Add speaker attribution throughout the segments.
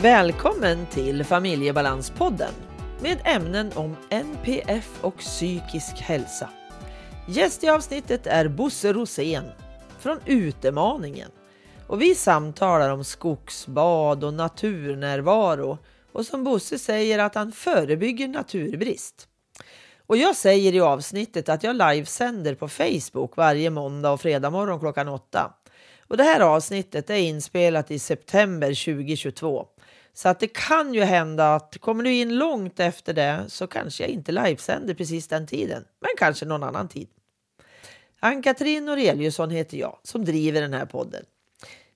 Speaker 1: Välkommen till Familjebalanspodden med ämnen om NPF och psykisk hälsa. Gäst i avsnittet är Bosse Rosén från Utemaningen. Och vi samtalar om skogsbad och naturnärvaro och som Bosse säger att han förebygger naturbrist. Och jag säger i avsnittet att jag livesänder på Facebook varje måndag och fredag morgon klockan åtta. Och det här avsnittet är inspelat i september 2022. Så att det kan ju hända att kommer du in långt efter det så kanske jag inte livesänder precis den tiden, men kanske någon annan tid. Ann-Katrin Noreliusson heter jag som driver den här podden.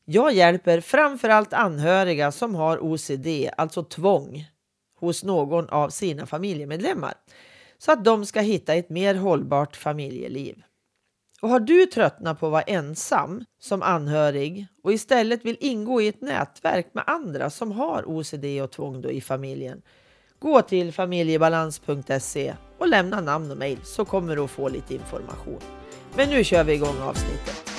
Speaker 1: Jag hjälper framförallt anhöriga som har OCD, alltså tvång, hos någon av sina familjemedlemmar så att de ska hitta ett mer hållbart familjeliv. Och har du tröttnat på att vara ensam som anhörig och istället vill ingå i ett nätverk med andra som har OCD och tvång i familjen, gå till familjebalans.se och lämna namn och mejl så kommer du att få lite information. Men nu kör vi igång avsnittet.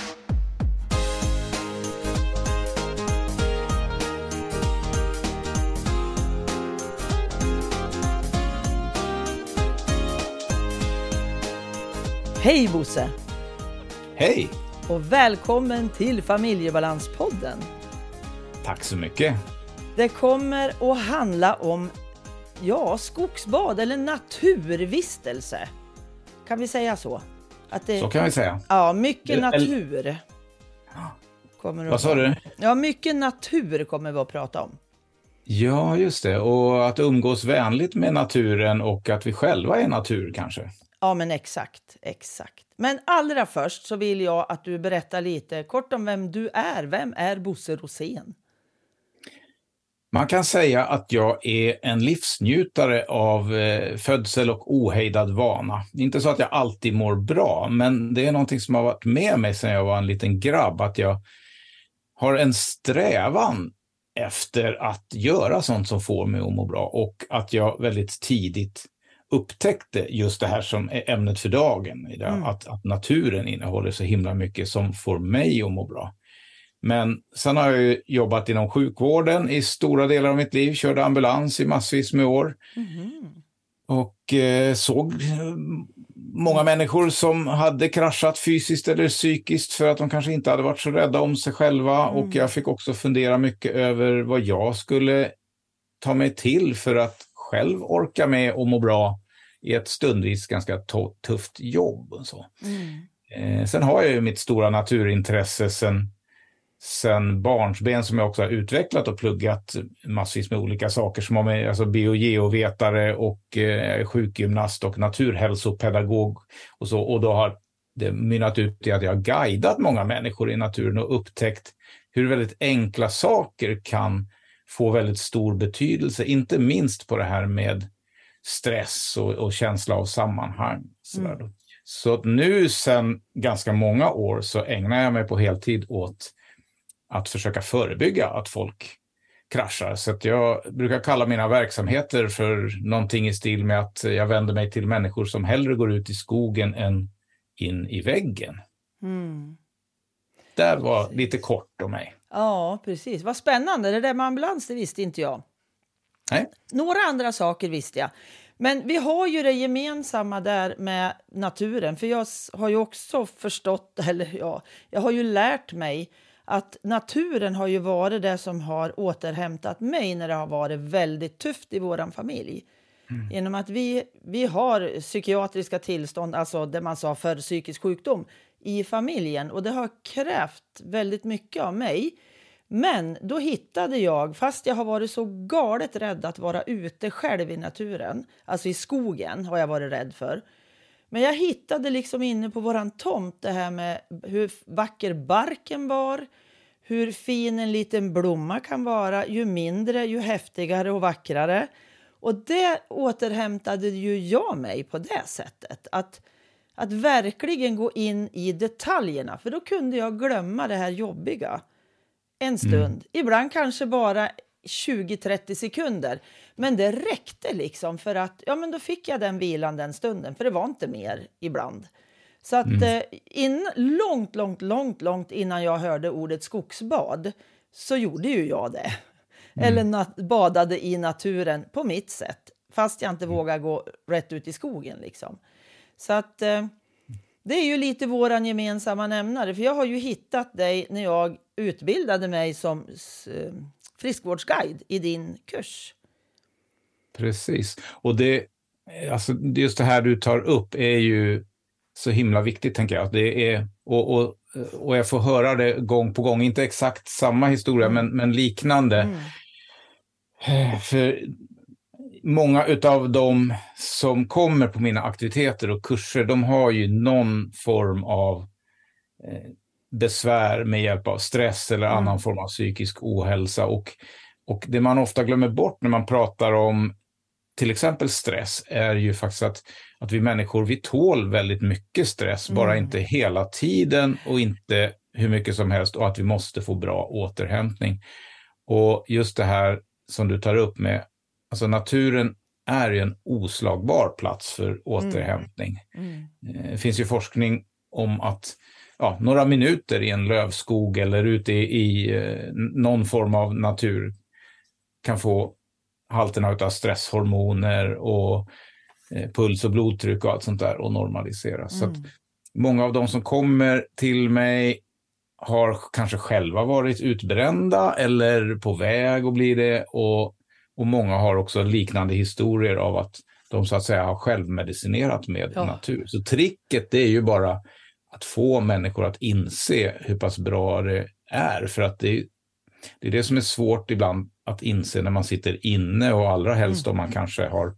Speaker 1: Hej Bosse!
Speaker 2: Hej!
Speaker 1: Och välkommen till Familjebalanspodden.
Speaker 2: Tack så mycket.
Speaker 1: Det kommer att handla om ja, skogsbad eller naturvistelse. Kan vi säga så?
Speaker 2: Att det, så kan vi säga.
Speaker 1: Ja, mycket natur.
Speaker 2: Kommer Vad sa du?
Speaker 1: Ja, mycket natur kommer vi att prata om.
Speaker 2: Ja, just det. Och att umgås vänligt med naturen och att vi själva är natur kanske.
Speaker 1: Ja, men exakt, exakt. Men allra först så vill jag att du berättar lite kort om vem du är. Vem är Bosse Rosén?
Speaker 2: Man kan säga att jag är en livsnjutare av eh, födsel och ohejdad vana. Inte så att jag alltid mår bra, men det är någonting som har varit med mig sedan jag var en liten grabb, att jag har en strävan efter att göra sånt som får mig att må bra och att jag väldigt tidigt upptäckte just det här som är ämnet för dagen, mm. att, att naturen innehåller så himla mycket som får mig att må bra. Men sen har jag jobbat inom sjukvården i stora delar av mitt liv, körde ambulans i massvis med år. Mm. Och eh, såg många människor som hade kraschat fysiskt eller psykiskt för att de kanske inte hade varit så rädda om sig själva. Mm. Och jag fick också fundera mycket över vad jag skulle ta mig till för att själv orka med och må bra i ett stundvis ganska tufft jobb. Och så. Mm. Eh, sen har jag ju mitt stora naturintresse sen, sen barnsben som jag också har utvecklat och pluggat massvis med olika saker som har med alltså biogeovetare och eh, sjukgymnast och naturhälsopedagog och så. Och då har det mynnat ut i att jag har guidat många människor i naturen och upptäckt hur väldigt enkla saker kan få väldigt stor betydelse, inte minst på det här med stress och, och känsla av sammanhang. Mm. Så nu sedan ganska många år så ägnar jag mig på heltid åt att försöka förebygga att folk kraschar. Så jag brukar kalla mina verksamheter för någonting i stil med att jag vänder mig till människor som hellre går ut i skogen än in i väggen. Mm. Det var lite kort om mig.
Speaker 1: Ja, precis. Vad spännande. Det där med ambulans, det visste inte jag.
Speaker 2: Nej.
Speaker 1: Några andra saker visste jag. Men vi har ju det gemensamma där med naturen. För jag har ju också förstått, eller ja, jag har ju lärt mig att naturen har ju varit det som har återhämtat mig när det har varit väldigt tufft i vår familj. Mm. Genom att vi, vi har psykiatriska tillstånd, alltså det man sa för psykisk sjukdom, i familjen. Och det har krävt väldigt mycket av mig. Men då hittade jag, fast jag har varit så galet rädd att vara ute själv i naturen, alltså i skogen har jag varit rädd för. Men jag hittade liksom inne på våran tomt det här med hur vacker barken var, hur fin en liten blomma kan vara, ju mindre, ju häftigare och vackrare. Och det återhämtade ju jag mig på det sättet. Att, att verkligen gå in i detaljerna, för då kunde jag glömma det här jobbiga en mm. stund. Mm. Ibland kanske bara 20-30 sekunder. Men det räckte liksom för att ja, men då fick jag den vilan den stunden, för det var inte mer ibland. Så att mm. eh, in, långt, långt, långt, långt innan jag hörde ordet skogsbad så gjorde ju jag det. mm. eller badade i naturen på mitt sätt. Fast jag inte mm. vågar gå rätt ut i skogen. Liksom. Så att eh, det är ju lite våran gemensamma nämnare. För jag har ju hittat dig när jag utbildade mig som eh, friskvårdsguide i din kurs.
Speaker 2: Precis. Och det, alltså just det här du tar upp är ju så himla viktigt, tänker jag. Det är, och, och, och jag får höra det gång på gång, inte exakt samma historia, mm. men, men liknande. Mm. Eh, för många av dem som kommer på mina aktiviteter och kurser, de har ju någon form av eh, besvär med hjälp av stress eller mm. annan form av psykisk ohälsa. Och, och det man ofta glömmer bort när man pratar om till exempel stress är ju faktiskt att, att vi människor, vi tål väldigt mycket stress, mm. bara inte hela tiden och inte hur mycket som helst och att vi måste få bra återhämtning. Och just det här som du tar upp med, alltså naturen är en oslagbar plats för mm. återhämtning. Mm. Mm. Det finns ju forskning om att ja, några minuter i en lövskog eller ute i, i eh, någon form av natur kan få halterna av stresshormoner och eh, puls och blodtryck och allt sånt där och normaliseras. Mm. Så många av de som kommer till mig har kanske själva varit utbrända eller på väg att bli det och, och många har också liknande historier av att de så att säga har självmedicinerat med ja. natur. Så tricket det är ju bara att få människor att inse hur pass bra det är. För att det, det är det som är svårt ibland att inse när man sitter inne och allra helst mm. om man kanske har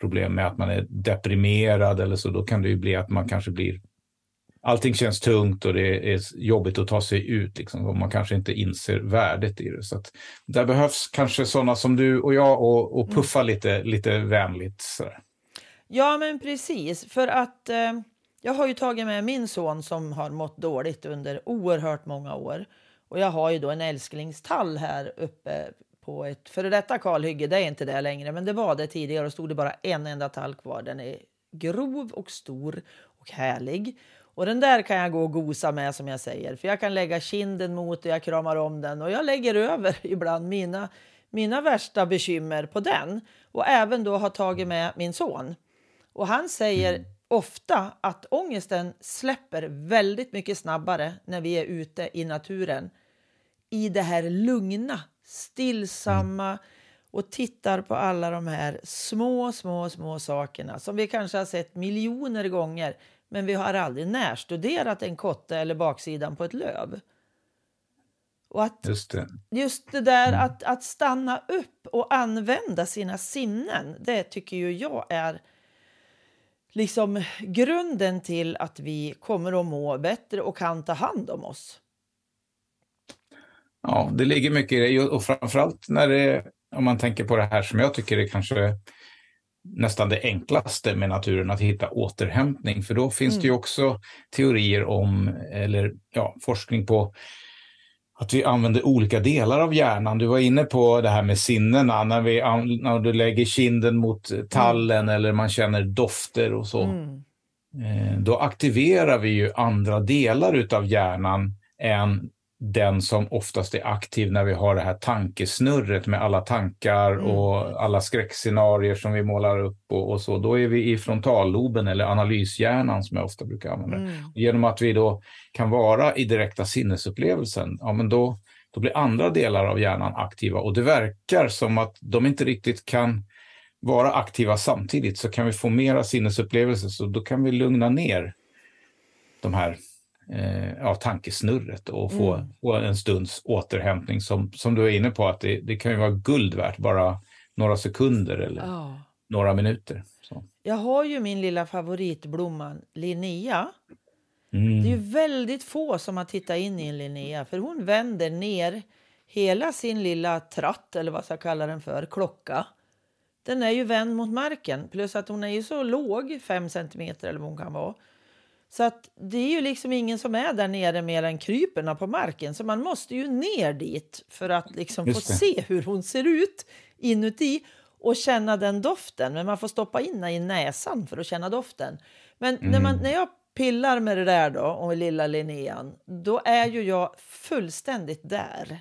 Speaker 2: problem med att man är deprimerad eller så, då kan det ju bli att man kanske blir Allting känns tungt och det är jobbigt att ta sig ut liksom, och man kanske inte inser värdet i det. Så att där behövs kanske sådana som du och jag och, och mm. puffa mm. lite, lite vänligt. Så.
Speaker 1: Ja, men precis. För att eh, jag har ju tagit med min son som har mått dåligt under oerhört många år. Och jag har ju då en älsklingstall här uppe på ett före detta kalhygge. Det är inte det längre, men det var det tidigare och stod det bara en enda tall kvar. Den är grov och stor och härlig. Och den där kan jag gå och gosa med som jag säger, för jag kan lägga kinden mot och jag kramar om den och jag lägger över ibland mina, mina värsta bekymmer på den och även då har tagit med min son. Och han säger mm. ofta att ångesten släpper väldigt mycket snabbare när vi är ute i naturen i det här lugna, stillsamma mm. och tittar på alla de här små, små, små sakerna som vi kanske har sett miljoner gånger men vi har aldrig närstuderat en kotte eller baksidan på ett löv. Och att just det, just det där mm. att, att stanna upp och använda sina sinnen, det tycker ju jag är liksom grunden till att vi kommer att må bättre och kan ta hand om oss.
Speaker 2: Ja, det ligger mycket i det och framförallt när det, om man tänker på det här som jag tycker är kanske nästan det enklaste med naturen, att hitta återhämtning. För då finns mm. det ju mm. också teorier om, eller ja, forskning på att vi använder olika delar av hjärnan. Du var inne på det här med sinnena, när, vi, när du lägger kinden mot tallen mm. eller man känner dofter och så. Mm. Eh, då aktiverar vi ju andra delar av hjärnan än den som oftast är aktiv när vi har det här tankesnurret med alla tankar mm. och alla skräckscenarier som vi målar upp och, och, så. Då är vi i frontalloben eller analyshjärnan som jag ofta brukar använda. Mm. Genom att vi då kan vara i direkta sinnesupplevelsen, ja men då, då blir andra delar av hjärnan aktiva och det verkar som att de inte riktigt kan vara aktiva samtidigt så kan vi få mera sinnesupplevelser så då kan vi lugna ner de här eh, ja, tankesnurret och få, mm. få, en stunds återhämtning som, som du är inne på att det, det kan ju vara guld värt bara några sekunder eller oh. några minuter. Så.
Speaker 1: Jag har ju min lilla favoritblomma Linnea. Mm. Det är väldigt få som har tittat in i en Linnea för hon vänder ner hela sin lilla tratt eller vad ska jag kalla den för, klocka. Den är ju vänd mot marken plus att hon är ju så låg, fem centimeter eller vad hon kan vara. Så att det är ju liksom ingen som är där nere mer än kryperna på marken. Så man måste ju ner dit för att liksom få se hur hon ser ut inuti och känna den doften. Men man får stoppa in i näsan för att känna doften. Men mm. när, man, mm. när jag pillar med det där då, och lilla Linnean, då är ju jag fullständigt där.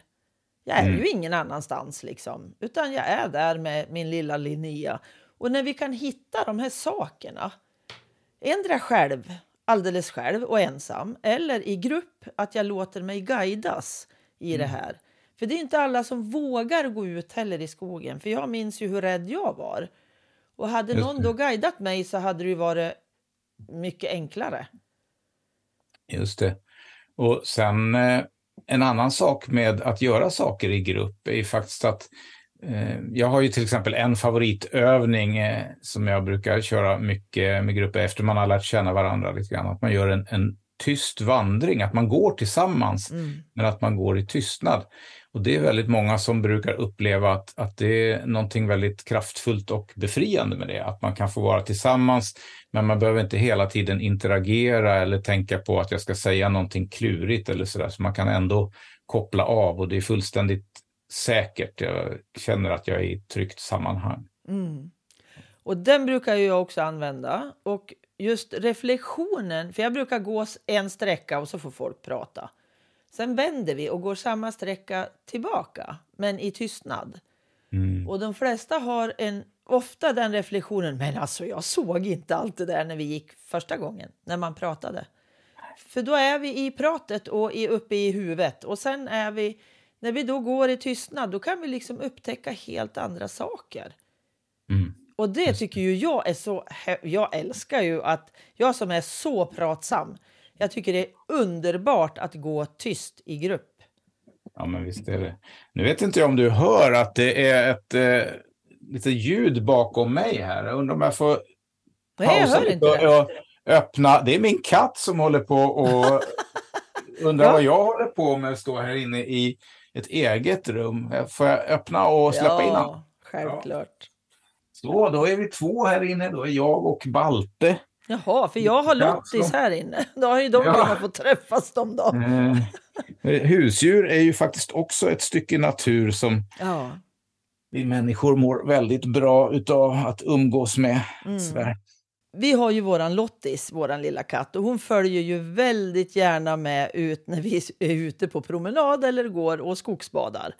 Speaker 1: Jag är mm. ju ingen annanstans liksom, utan jag är där med min lilla Linnea. Och när vi kan hitta de här sakerna, ändra själv, alldeles själv och ensam, eller i grupp, att jag låter mig guidas i mm. det här. För det är inte alla som vågar gå ut heller i skogen, för jag minns ju hur rädd jag var. Och hade någon då guidat mig så hade det ju varit mycket enklare.
Speaker 2: Just det. Och sen eh, en annan sak med att göra saker i grupp är ju faktiskt att jag har ju till exempel en favoritövning eh, som jag brukar köra mycket med grupper efter man har lärt känna varandra lite grann. Att man gör en, en tyst vandring, att man går tillsammans mm. men att man går i tystnad. Och det är väldigt många som brukar uppleva att, att det är någonting väldigt kraftfullt och befriande med det. Att man kan få vara tillsammans, men man behöver inte hela tiden interagera eller tänka på att jag ska säga någonting klurigt eller sådär. Så man kan ändå koppla av och det är fullständigt säkert. Jag känner att jag är i ett tryggt sammanhang. Mm.
Speaker 1: Och den brukar jag också använda. Och just reflektionen, för jag brukar gå en sträcka och så får folk prata. Sen vänder vi och går samma sträcka tillbaka, men i tystnad. Mm. Och de flesta har en, ofta den reflektionen, men alltså jag såg inte allt det där när vi gick första gången, när man pratade. För då är vi i pratet och i, uppe i huvudet och sen är vi, när vi då går i tystnad, då kan vi liksom upptäcka helt andra saker. Mm. Och det tycker ju jag är så, jag älskar ju att, jag som är så pratsam, jag tycker det är underbart att gå tyst i grupp.
Speaker 2: Ja, men visst är det. Nu vet inte jag om du hör att det är ett eh, lite ljud bakom mig här. Jag undrar om jag får
Speaker 1: Nej, jag hör inte det. Och
Speaker 2: öppna. Det är min katt som håller på och undrar ja. vad jag håller på med att stå här inne i ett eget rum. Får jag öppna och släppa ja, in honom?
Speaker 1: Självklart. Ja.
Speaker 2: Så, då är vi två här inne. Då är jag och Balte.
Speaker 1: Jaha, för jag har Lottis här inne. Då har ju de ja. kunnat få träffas de då.
Speaker 2: Eh, husdjur är ju faktiskt också ett stycke natur som ja. vi människor mår väldigt bra utav att umgås med. Mm.
Speaker 1: Vi har ju våran Lottis, våran lilla katt, och hon följer ju väldigt gärna med ut när vi är ute på promenad eller går och skogsbadar.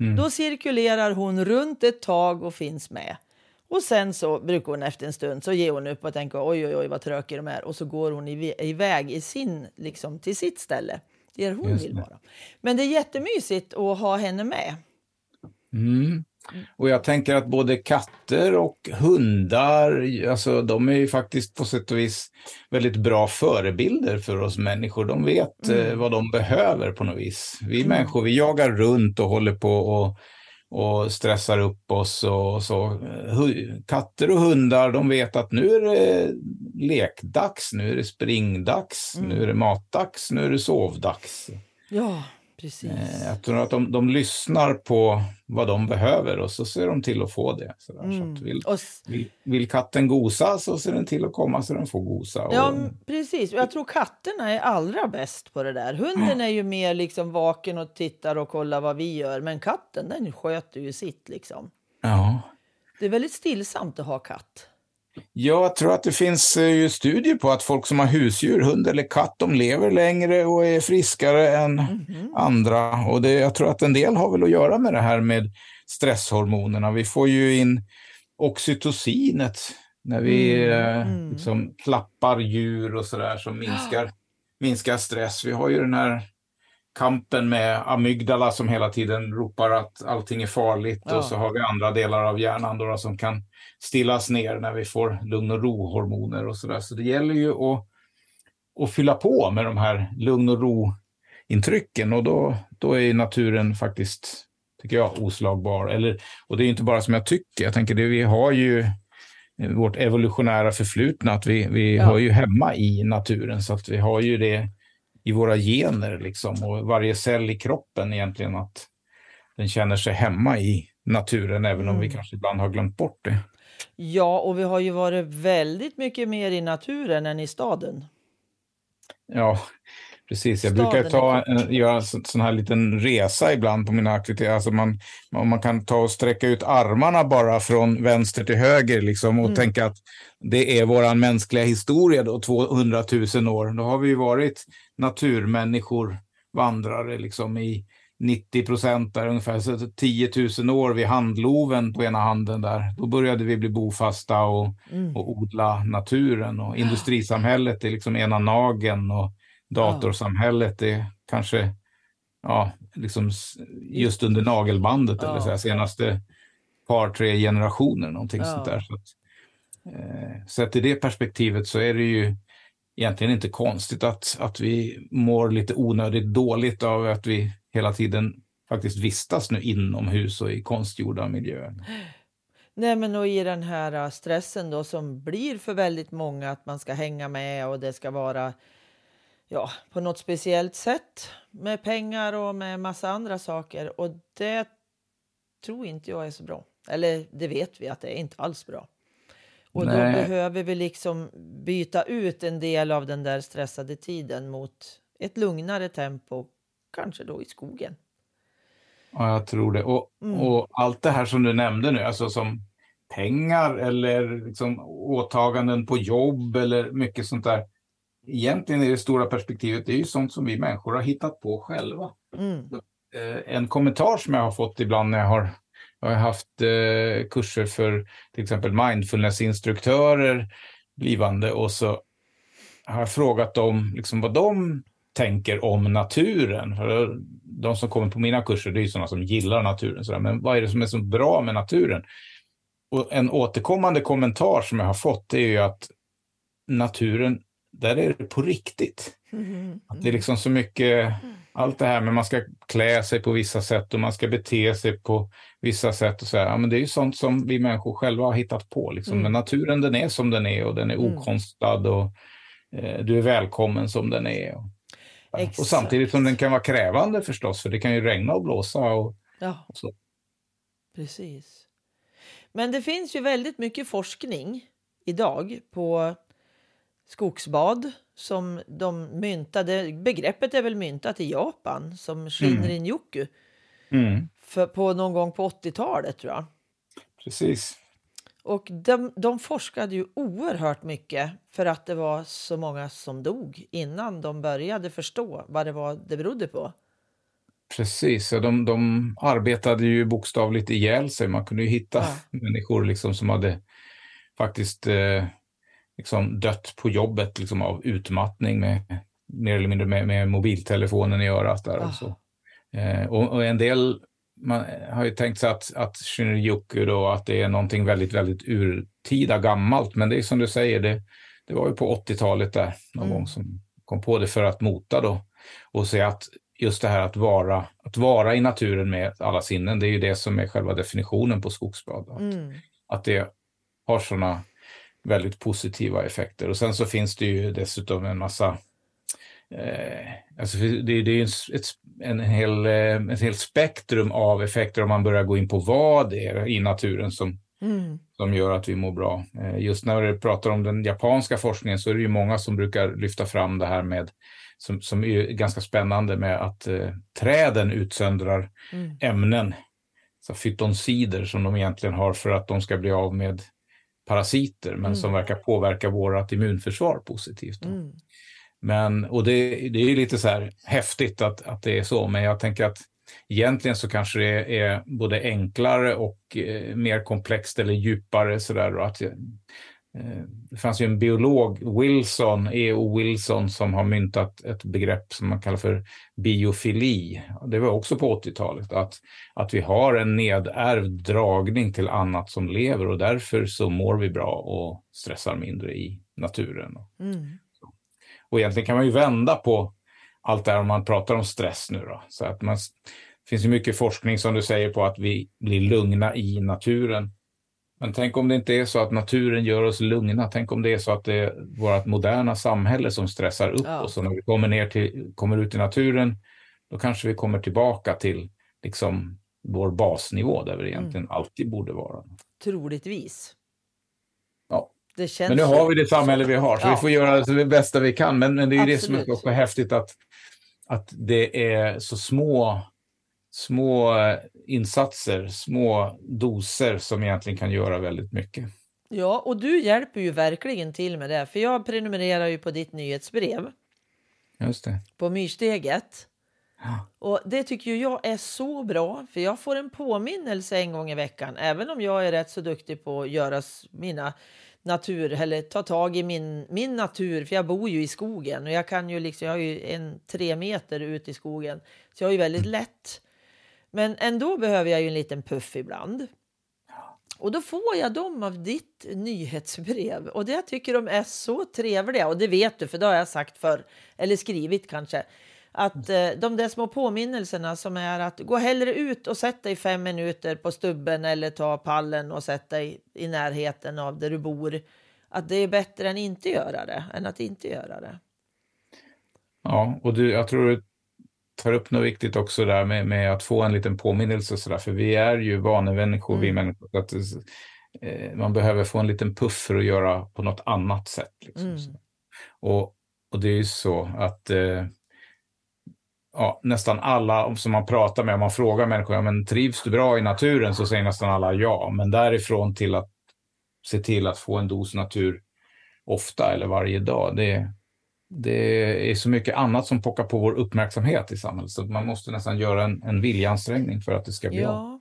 Speaker 1: Mm. Då cirkulerar hon runt ett tag och finns med. Och sen så brukar hon efter en stund så ger hon upp och tänker oj, oj, oj vad tråkiga de är. Och så går hon iväg i sin, liksom, till sitt ställe, där hon vill vara. Men det är jättemysigt att ha henne med.
Speaker 2: Mm. Och jag tänker att både katter och hundar, alltså de är ju faktiskt på sätt och vis väldigt bra förebilder för oss människor. De vet mm. eh, vad de behöver på något vis. Vi mm. människor, vi jagar runt och håller på och och stressar upp oss och så. Katter och hundar, de vet att nu är det lekdags, nu är det springdags, mm. nu är det matdags, nu är det sovdags.
Speaker 1: Ja, precis.
Speaker 2: Eh, jag tror att de, de lyssnar på vad de behöver och så ser de till att få det. Sådär. Mm. Så vill, vill, vill, katten gosa så ser den till att komma så den får gosa. Och...
Speaker 1: Ja, precis. Jag tror katterna är allra bäst på det där. Hunden är ju mer liksom vaken och tittar och kollar vad vi gör. Men katten, den sköter ju sitt liksom.
Speaker 2: Ja.
Speaker 1: Det är väldigt stillsamt att ha katt.
Speaker 2: Jag tror att det finns eh, studier på att folk som har husdjur, hund eller katt, de lever längre och är friskare än mm -hmm. andra. Och det, jag tror att en del har väl att göra med det här med stresshormonerna. Vi får ju in oxytocinet när vi mm. Eh, mm. liksom klappar djur och sådär som minskar, minskar stress. Vi har ju den här kampen med amygdala som hela tiden ropar att allting är farligt ja. och så har vi andra delar av hjärnan då som kan stillas ner när vi får lugn och ro-hormoner och sådär. Så det gäller ju att, att fylla på med de här lugn och ro-intrycken och då, då är naturen faktiskt, tycker jag, oslagbar. Eller, och det är inte bara som jag tycker, jag tänker det vi har ju vårt evolutionära förflutna, att vi, vi ja. hör ju hemma i naturen så att vi har ju det i våra gener liksom och varje cell i kroppen egentligen att den känner sig hemma i naturen även mm. om vi mm. kanske ibland har glömt bort det.
Speaker 1: Ja, och vi har ju varit väldigt mycket mer i naturen än i staden.
Speaker 2: Ja, precis. Jag staden brukar ta, en, göra en sån här liten resa ibland på mina aktiviteter. Alltså man, man kan ta och sträcka ut armarna bara från vänster till höger liksom, och mm. tänka att det är vår mänskliga historia då, 200 000 år. Då har vi varit naturmänniskor, vandrare liksom i 90 procent där ungefär, så 10 000 år vid handloven på ena handen där. Då började vi bli bofasta och, mm. och odla naturen och industrisamhället är liksom ena nagen och datorsamhället är kanske ja, liksom just under nagelbandet eller så här, senaste par, tre generationer, någonting sånt där. Så att, eh, sett i det perspektivet så är det ju egentligen inte konstigt att, att vi mår lite onödigt dåligt av att vi hela tiden faktiskt vistas nu inomhus och i konstgjorda miljöer.
Speaker 1: Nej, men och i den här äh, stressen då som blir för väldigt många att man ska hänga med och det ska vara ja, på något speciellt sätt med pengar och med massa andra saker. Och det tror inte jag är så bra. Eller det vet vi att det är inte alls bra. Och Nej. då behöver vi liksom byta ut en del av den där stressade tiden mot ett lugnare tempo, kanske då i skogen.
Speaker 2: Ja, jag tror det. Och, mm. och allt det här som du nämnde nu, alltså som pengar eller liksom åtaganden på jobb eller mycket sånt där. Egentligen är det stora perspektivet, det är ju sånt som vi människor har hittat på själva. Mm. Eh, en kommentar som jag har fått ibland när jag har jag har haft eh, kurser för till exempel mindfulnessinstruktörer, blivande, och så har jag frågat dem liksom vad de tänker om naturen. De som kommer på mina kurser, det är sådana som gillar naturen. Sådär. Men vad är det som är så bra med naturen? Och en återkommande kommentar som jag har fått är ju att naturen, där är det på riktigt. Mm. Att det är liksom så mycket allt det här med man ska klä sig på vissa sätt och man ska bete sig på vissa sätt. Och så här, ja, men det är ju sånt som vi människor själva har hittat på. Liksom. Mm. Men naturen den är som den är och den är mm. okonstlad och eh, du är välkommen som den är. Och, ja. och, samtidigt som den kan vara krävande förstås, för det kan ju regna och blåsa. Och,
Speaker 1: ja.
Speaker 2: och så.
Speaker 1: Precis. Men det finns ju väldigt mycket forskning idag på skogsbad som de myntade. Begreppet är väl myntat i Japan som Shinrin-yoku. Mm. För, på någon gång på 80-talet tror jag.
Speaker 2: Precis.
Speaker 1: Och de, de forskade ju oerhört mycket för att det var så många som dog innan de började förstå vad det var det berodde på.
Speaker 2: Precis, de, de arbetade ju bokstavligt ihjäl sig. Man kunde ju hitta ja. människor liksom som hade faktiskt eh, liksom dött på jobbet liksom av utmattning med mer eller mindre med, med mobiltelefonen i örat. Där och, så. Ah. Eh, och, och, en del man har ju tänkt sig att, att Shinryoku då, att det är någonting väldigt, väldigt urtida gammalt. Men det är som du säger, det, det var ju på 80-talet där någon mm. gång som kom på det för att mota då. Och se att just det här att vara, att vara i naturen med alla sinnen, det är ju det som är själva definitionen på skogsbad. Att, mm. att det har sådana väldigt positiva effekter. Och sen så finns det ju dessutom en massa alltså det, det är ett, en hel, eh, ett helt spektrum av effekter om man börjar gå in på vad det är i naturen som, mm. som gör att vi mår bra. Eh, just när vi pratar om den japanska forskningen så är det ju många som brukar lyfta fram det här med som, som är ganska spännande med att eh, träden utsöndrar mm. ämnen, så fytonsider som de egentligen har för att de ska bli av med parasiter, men mm. som verkar påverka vårt immunförsvar positivt. Men, och det, det är lite så här häftigt att, att det är så, men jag tänker att egentligen så kanske det är både enklare och eh, mer komplext eller djupare. Så där, och att, eh, det fanns ju en biolog, Wilson, E.O. Wilson, som har myntat ett begrepp som man kallar för biofili. Det var också på 80-talet, att, att vi har en nedärvd dragning till annat som lever och därför så mår vi bra och stressar mindre i naturen. Mm. Och egentligen kan man ju vända på allt det här om man pratar om stress nu. Då. Så att man, det finns ju mycket forskning som du säger på att vi blir lugna i naturen. Men tänk om det inte är så att naturen gör oss lugna. Tänk om det är så att det är vårt moderna samhälle som stressar upp ja. oss. Och när vi kommer, ner till, kommer ut i naturen, då kanske vi kommer tillbaka till liksom, vår basnivå där vi egentligen mm. alltid borde vara.
Speaker 1: Troligtvis.
Speaker 2: Men nu har vi det samhälle vi har, så ja. vi får göra det bästa vi kan. Men, men det är Absolut. det som är så häftigt att, att det är så små, små insatser, små doser som egentligen kan göra väldigt mycket.
Speaker 1: Ja, och du hjälper ju verkligen till med det, för jag prenumererar ju på ditt nyhetsbrev.
Speaker 2: Just det.
Speaker 1: På Myrsteget. Och det tycker jag är så bra, för jag får en påminnelse en gång i veckan, även om jag är rätt så duktig på att göra mina natur eller ta tag i min, min natur, för jag bor ju i skogen och jag kan ju liksom, jag har ju en tre meter ut i skogen, så jag har ju väldigt lätt. Men ändå behöver jag ju en liten puff ibland. Och då får jag dem av ditt nyhetsbrev och det jag tycker de är så trevliga och det vet du för det har jag sagt för eller skrivit kanske. Att eh, de där små påminnelserna som är att gå hellre ut och sätt dig fem minuter på stubben eller ta pallen och sätt dig i närheten av där du bor. Att det är bättre än inte göra det, än att inte göra det.
Speaker 2: Ja, och du, jag tror du tar upp något viktigt också där med, med att få en liten påminnelse så där, för vi är ju vanemänniskor, mm. vi människor. Att, eh, man behöver få en liten puff för att göra på något annat sätt. Liksom. Mm. Och, och det är ju så att eh, ja, nästan alla som man pratar med, om man frågar människor, ja, men trivs du bra i naturen? Så säger nästan alla ja. Men därifrån till att se till att få en dos natur ofta eller varje dag, det, det är så mycket annat som pockar på vår uppmärksamhet i samhället. Så man måste nästan göra en, en viljansträngning för att det ska bli ja. av.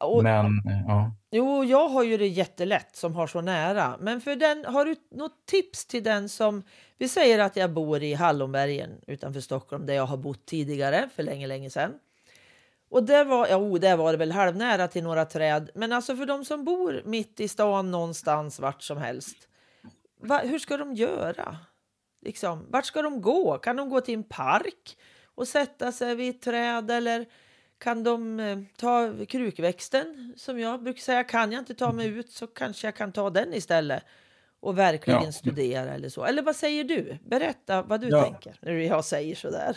Speaker 2: Och, men, ja.
Speaker 1: Jo, jag har ju det jättelätt som har så nära. Men för den, har du något tips till den som... Vi säger att jag bor i Hallonbergen utanför Stockholm där jag har bott tidigare för länge, länge sedan. Och där var, ja, oh, där var det väl halvnära till några träd. Men alltså för de som bor mitt i stan någonstans, vart som helst. Va, hur ska de göra? Liksom, vart ska de gå? Kan de gå till en park och sätta sig vid ett träd eller kan de eh, ta krukväxten som jag brukar säga, kan jag inte ta mig ut så kanske jag kan ta den istället och verkligen ja. studera eller så. Eller vad säger du? Berätta vad du ja. tänker när jag säger så där.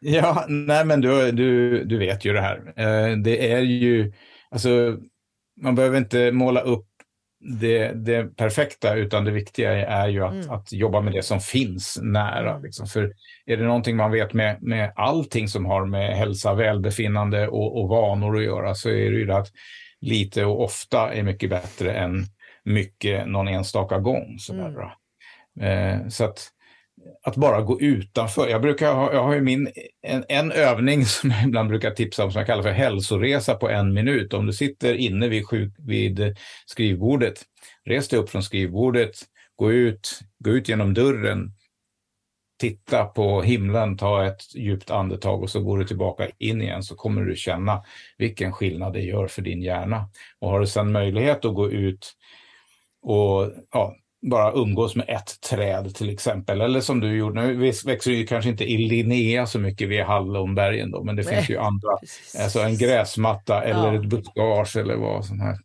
Speaker 2: Ja, nej men du, du, du vet ju det här. Eh, det är ju, alltså, man behöver inte måla upp det, det perfekta, utan det viktiga är ju att, mm. att jobba med det som finns nära. Mm. Liksom. För är det någonting man vet med, med allting som har med hälsa, välbefinnande och, och vanor att göra, så är det ju det att lite och ofta är mycket bättre än mycket någon enstaka gång. Mm. Eh, så att, att bara gå utanför. Jag, brukar ha, jag har ju min, en, en övning som jag ibland brukar tipsa om som jag kallar för hälsoresa på en minut. Om du sitter inne vid, sjuk, vid skrivbordet, res dig upp från skrivbordet, gå ut, gå ut genom dörren, titta på himlen, ta ett djupt andetag och så går du tillbaka in igen så kommer du känna vilken skillnad det gör för din hjärna. Och har du sedan möjlighet att gå ut och ja, bara umgås med ett träd till exempel. Eller som du gjorde, nu växer ju kanske inte i Linnea så mycket vid Hallonbergen då, men det Nej, finns ju andra, precis. alltså en gräsmatta eller ja. ett buskage eller vad som helst.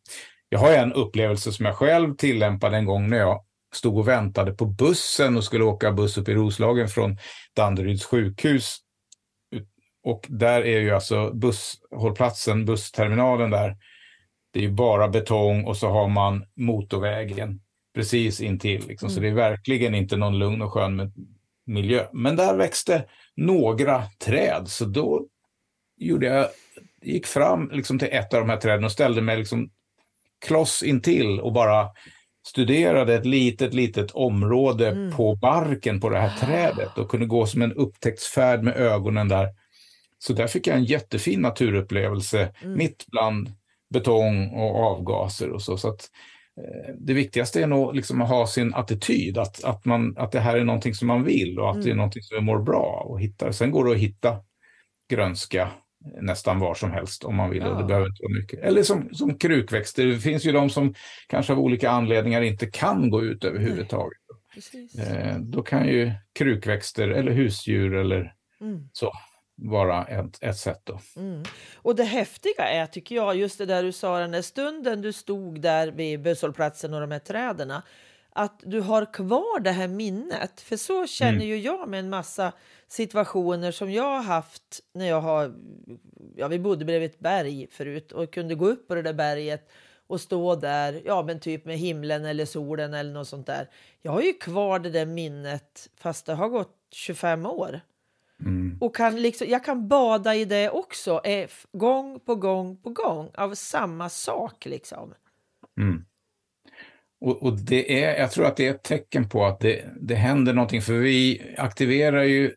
Speaker 2: Jag har en upplevelse som jag själv tillämpade en gång när jag stod och väntade på bussen och skulle åka buss upp i Roslagen från Danderyds sjukhus. Och där är ju alltså busshållplatsen, bussterminalen där. Det är ju bara betong och så har man motorvägen precis intill. Liksom. Mm. Så det är verkligen inte någon lugn och skön miljö. Men där växte några träd, så då gjorde jag, gick fram liksom till ett av de här träden och ställde mig liksom kloss intill och bara studerade ett litet, litet område mm. på barken på det här trädet och kunde gå som en upptäcktsfärd med ögonen där. Så där fick jag en jättefin naturupplevelse mm. mitt bland betong och avgaser och så. så det viktigaste är nog liksom att ha sin attityd, att, att, man, att det här är någonting som man vill och att mm. det är mm. någonting som man mår bra och hittar. Sen går det att hitta grönska nästan var som helst om man vill. Ja. Och det behöver inte vara mycket. Eller som, som krukväxter. Det finns ju de som kanske av olika anledningar inte kan gå ut överhuvudtaget. Eh, då kan ju krukväxter eller husdjur eller mm. så vara ett, ett sätt. Då.
Speaker 1: Mm. Och det häftiga är, tycker jag, just det där du sa, den där stunden du stod där vid busshållplatsen och de här träden, att du har kvar det här minnet. För så känner mm. ju jag med en massa situationer som jag har haft när jag har... Ja, vi bodde bredvid ett berg förut och kunde gå upp på det där berget och stå där, ja men typ med himlen eller solen eller något sånt där. Jag har ju kvar det där minnet fast det har gått 25 år. Mm. Och kan liksom, jag kan bada i det också, eh, gång på gång på gång, av samma sak liksom.
Speaker 2: Mm. Och, och, det är, jag tror att det är ett tecken på att det, det händer någonting, för vi aktiverar ju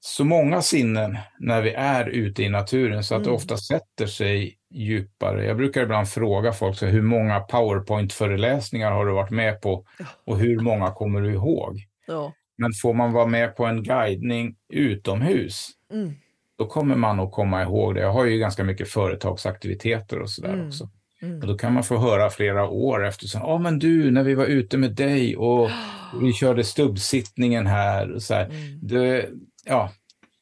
Speaker 2: så många sinnen när vi är ute i naturen så att
Speaker 1: Mm.
Speaker 2: det ofta sätter sig djupare. Jag brukar ibland fråga folk så hur många powerpoint-föreläsningar har du varit med på och hur många kommer du ihåg?
Speaker 1: Ja.
Speaker 2: Men får man vara med på en guidning utomhus,
Speaker 1: Mm.
Speaker 2: då kommer man att komma ihåg det. Jag har ju ganska mycket företagsaktiviteter och sådär
Speaker 1: Mm.
Speaker 2: också.
Speaker 1: Mm.
Speaker 2: Och då kan man få höra flera år efter, så, ja men du, när vi var ute med dig och vi körde stubbsittningen här. Och så här.
Speaker 1: Mm.
Speaker 2: Det, ja,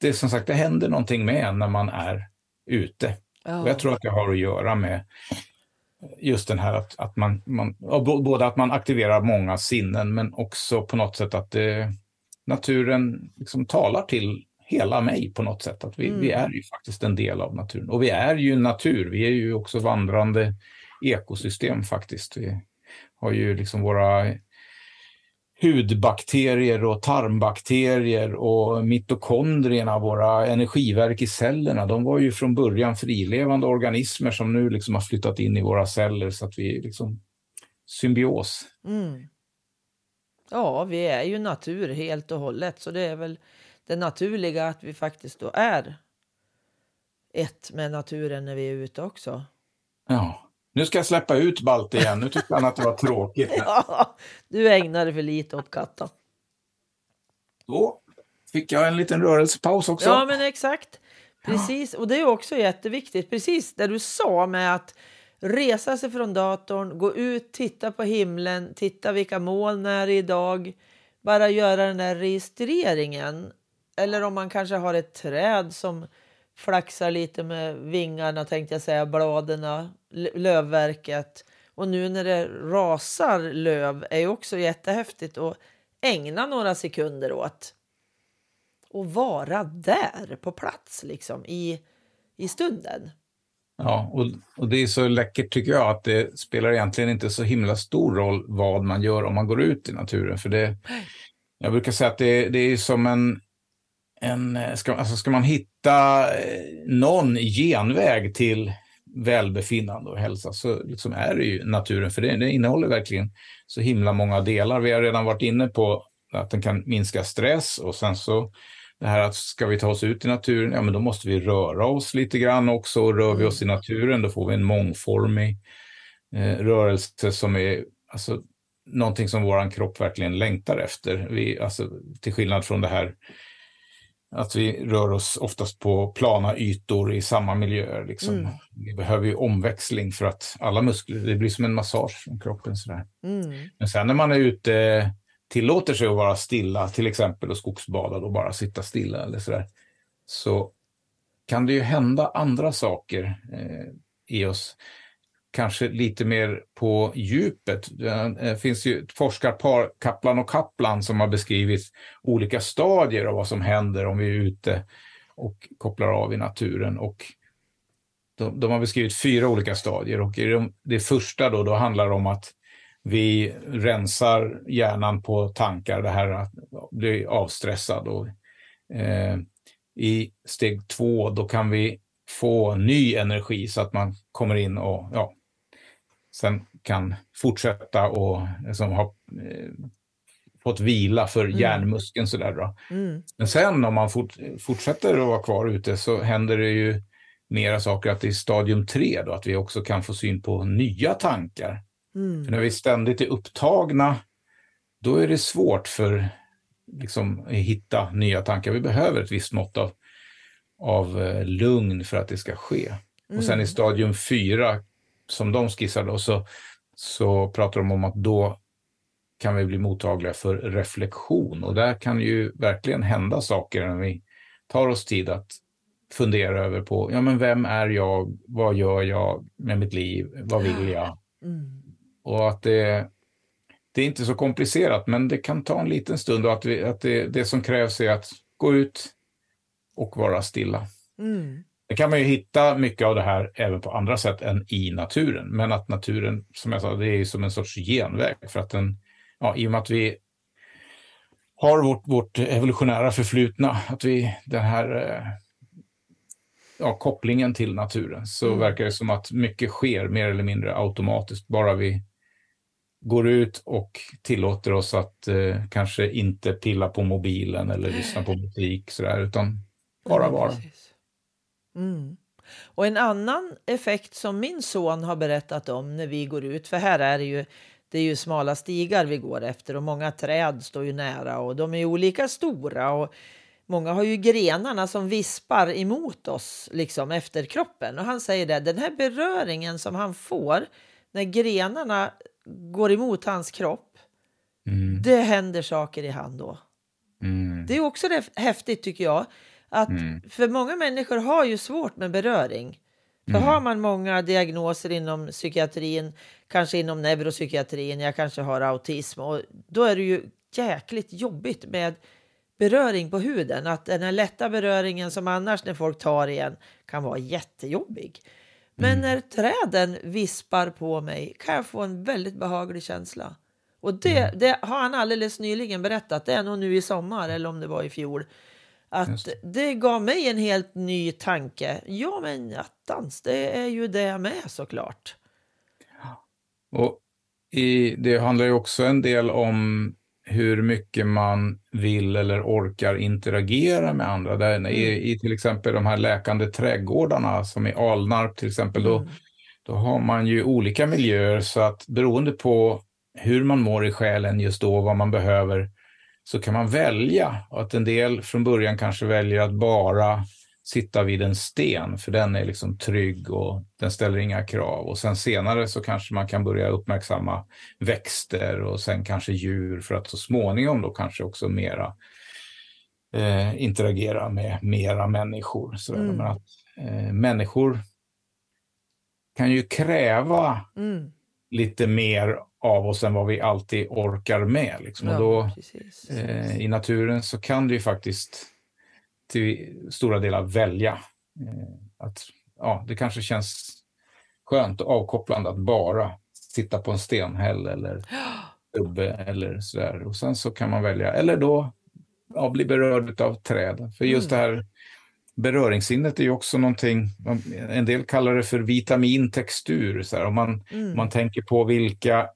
Speaker 2: det är som sagt, det händer någonting med en när man är ute.
Speaker 1: Ja.
Speaker 2: Och jag tror att det har att göra med just den här att, att man, man både att man aktiverar många sinnen men också på något sätt att det, naturen liksom talar till hela mig på något sätt. Att vi,
Speaker 1: Mm.
Speaker 2: vi är ju faktiskt en del av naturen. Och vi är ju natur, vi är ju också vandrande ekosystem faktiskt. Vi har ju liksom våra hudbakterier och tarmbakterier och mitokondrierna, våra energiverk i cellerna, de var ju från början frilevande organismer som nu liksom har flyttat in i våra celler så att vi är liksom symbios.
Speaker 1: Mm. Ja, vi är ju natur helt och hållet, så det är väl det naturliga att vi faktiskt då är ett med naturen när vi är ute också.
Speaker 2: Ja. Nu ska jag släppa ut Balt igen, nu tyckte han att det var tråkigt.
Speaker 1: Ja, du ägnar för lite åt katten.
Speaker 2: Då fick jag en liten rörelsepaus också.
Speaker 1: Ja, men exakt. Precis, och det är också jätteviktigt. Precis det du sa med att resa sig från datorn, gå ut, titta på himlen, titta vilka moln är det idag. Bara göra den där registreringen. Eller om man kanske har ett träd som flaxar lite med vingarna, tänkte jag säga, bladen, lövverket. Och nu när det rasar löv är ju också jättehäftigt att ägna några sekunder åt och vara där på plats liksom i, i stunden.
Speaker 2: Ja, och, och det är så läckert tycker jag att det spelar egentligen inte så himla stor roll vad man gör om man går ut i naturen. För det, jag brukar säga att det, det är som en, en ska, alltså ska man hitta eh, någon genväg till välbefinnande och hälsa så liksom är det ju naturen. För det, det innehåller verkligen så himla många delar. Vi har redan varit inne på att den kan minska stress och sen så det här att ska vi ta oss ut i naturen, ja men då måste vi röra oss lite grann också. Och rör vi oss i naturen då får vi en mångformig eh, rörelse som är alltså, någonting som våran kropp verkligen längtar efter. Vi, alltså, till skillnad från det här att vi rör oss oftast på plana ytor i samma miljöer. Liksom.
Speaker 1: Mm.
Speaker 2: Vi behöver ju omväxling för att alla muskler, det blir som en massage från kroppen. Sådär.
Speaker 1: Mm.
Speaker 2: Men sen när man är ute, tillåter sig att vara stilla, till exempel och skogsbada och bara sitta stilla eller sådär, så kan det ju hända andra saker eh, i oss. Kanske lite mer på djupet. Det eh, finns ju ett forskarpar, Kaplan och Kaplan, som har beskrivit olika stadier av vad som händer om vi är ute och kopplar av i naturen. Och de, de har beskrivit fyra olika stadier och i de, det första då, då handlar det om att vi rensar hjärnan på tankar, det här att bli avstressad. Och, eh, I steg två då kan vi få ny energi så att man kommer in och ja, sen kan fortsätta och liksom, ha eh, fått vila för
Speaker 1: Mm.
Speaker 2: hjärnmuskeln. Sådär då.
Speaker 1: Mm.
Speaker 2: Men sen om man fort, fortsätter att vara kvar ute så händer det ju mera saker att i stadium tre då, att vi också kan få syn på nya tankar.
Speaker 1: Mm.
Speaker 2: För när vi ständigt är upptagna, då är det svårt för liksom, att hitta nya tankar. Vi behöver ett visst mått av, av eh, lugn för att det ska ske. Och sen i stadium fyra, som de skissar då, så, så pratar de om att då kan vi bli mottagliga för reflektion. Och där kan ju verkligen hända saker när vi tar oss tid att fundera över på, ja men vem är jag, vad gör jag med mitt liv, vad vill jag?
Speaker 1: Mm.
Speaker 2: Och att det, det är inte så komplicerat, men det kan ta en liten stund och att, vi, att det, det som krävs är att gå ut och vara stilla.
Speaker 1: Mm.
Speaker 2: Det kan man ju hitta mycket av det här även på andra sätt än i naturen. Men att naturen, som jag sa, det är ju som en sorts genväg. För att den, ja, i och med att vi har vårt, vårt evolutionära förflutna, att vi, den här eh, ja, kopplingen till naturen, så
Speaker 1: Mm.
Speaker 2: verkar det som att mycket sker mer eller mindre automatiskt, bara vi går ut och tillåter oss att eh, kanske inte pilla på mobilen eller lyssna på musik sådär, utan bara vara.
Speaker 1: Mm. Och en annan effekt som min son har berättat om när vi går ut, för här är det ju det är ju smala stigar vi går efter och många träd står ju nära och de är olika stora och många har ju grenarna som vispar emot oss liksom efter kroppen och han säger det, den här beröringen som han får när grenarna går emot hans kropp, mm. det händer saker i han då. Mm. Det är också det häftigt tycker jag, att mm. för många människor har ju svårt med beröring. För mm. har man många diagnoser inom psykiatrin, kanske inom neuropsykiatrin, jag kanske har autism, och då är det ju jäkligt jobbigt med beröring på huden. Att den här lätta beröringen som annars när folk tar igen kan vara jättejobbig. Men mm. när träden vispar på mig kan jag få en väldigt behaglig känsla. Och det, mm. det, har han alldeles nyligen berättat, det är nog nu i sommar eller om det var i fjol. Att det. det gav mig en helt ny tanke. Ja men attans, det är ju det med såklart.
Speaker 2: Och i, det handlar ju också en del om hur mycket man vill eller orkar interagera med andra. Där, mm. i, i, till exempel de här läkande trädgårdarna som i Alnarp till exempel, mm. då, då har man ju olika miljöer så att beroende på hur man mår i själen just då, vad man behöver, så kan man välja. Att en del från början kanske väljer att bara sitta vid en sten, för den är liksom trygg och den ställer inga krav. Och sen senare så kanske man kan börja uppmärksamma växter och sen kanske djur för att så småningom då kanske också mera eh, interagera med mera människor. Så mm. Men att eh, människor kan ju kräva mm. lite mer av oss än vad vi alltid orkar med. Liksom. Ja, och då, eh, I naturen så kan du ju faktiskt till stora delar välja. Eh, att, ja, det kanske känns skönt och avkopplande att bara sitta på en stenhäll eller dubbe eller sådär. Och sen så kan man välja, eller då ja, bli berörd av träd. För just mm. det här beröringssinnet är ju också någonting, en del kallar det för vitamintextur. Så här. Om man, mm. man tänker på vilka,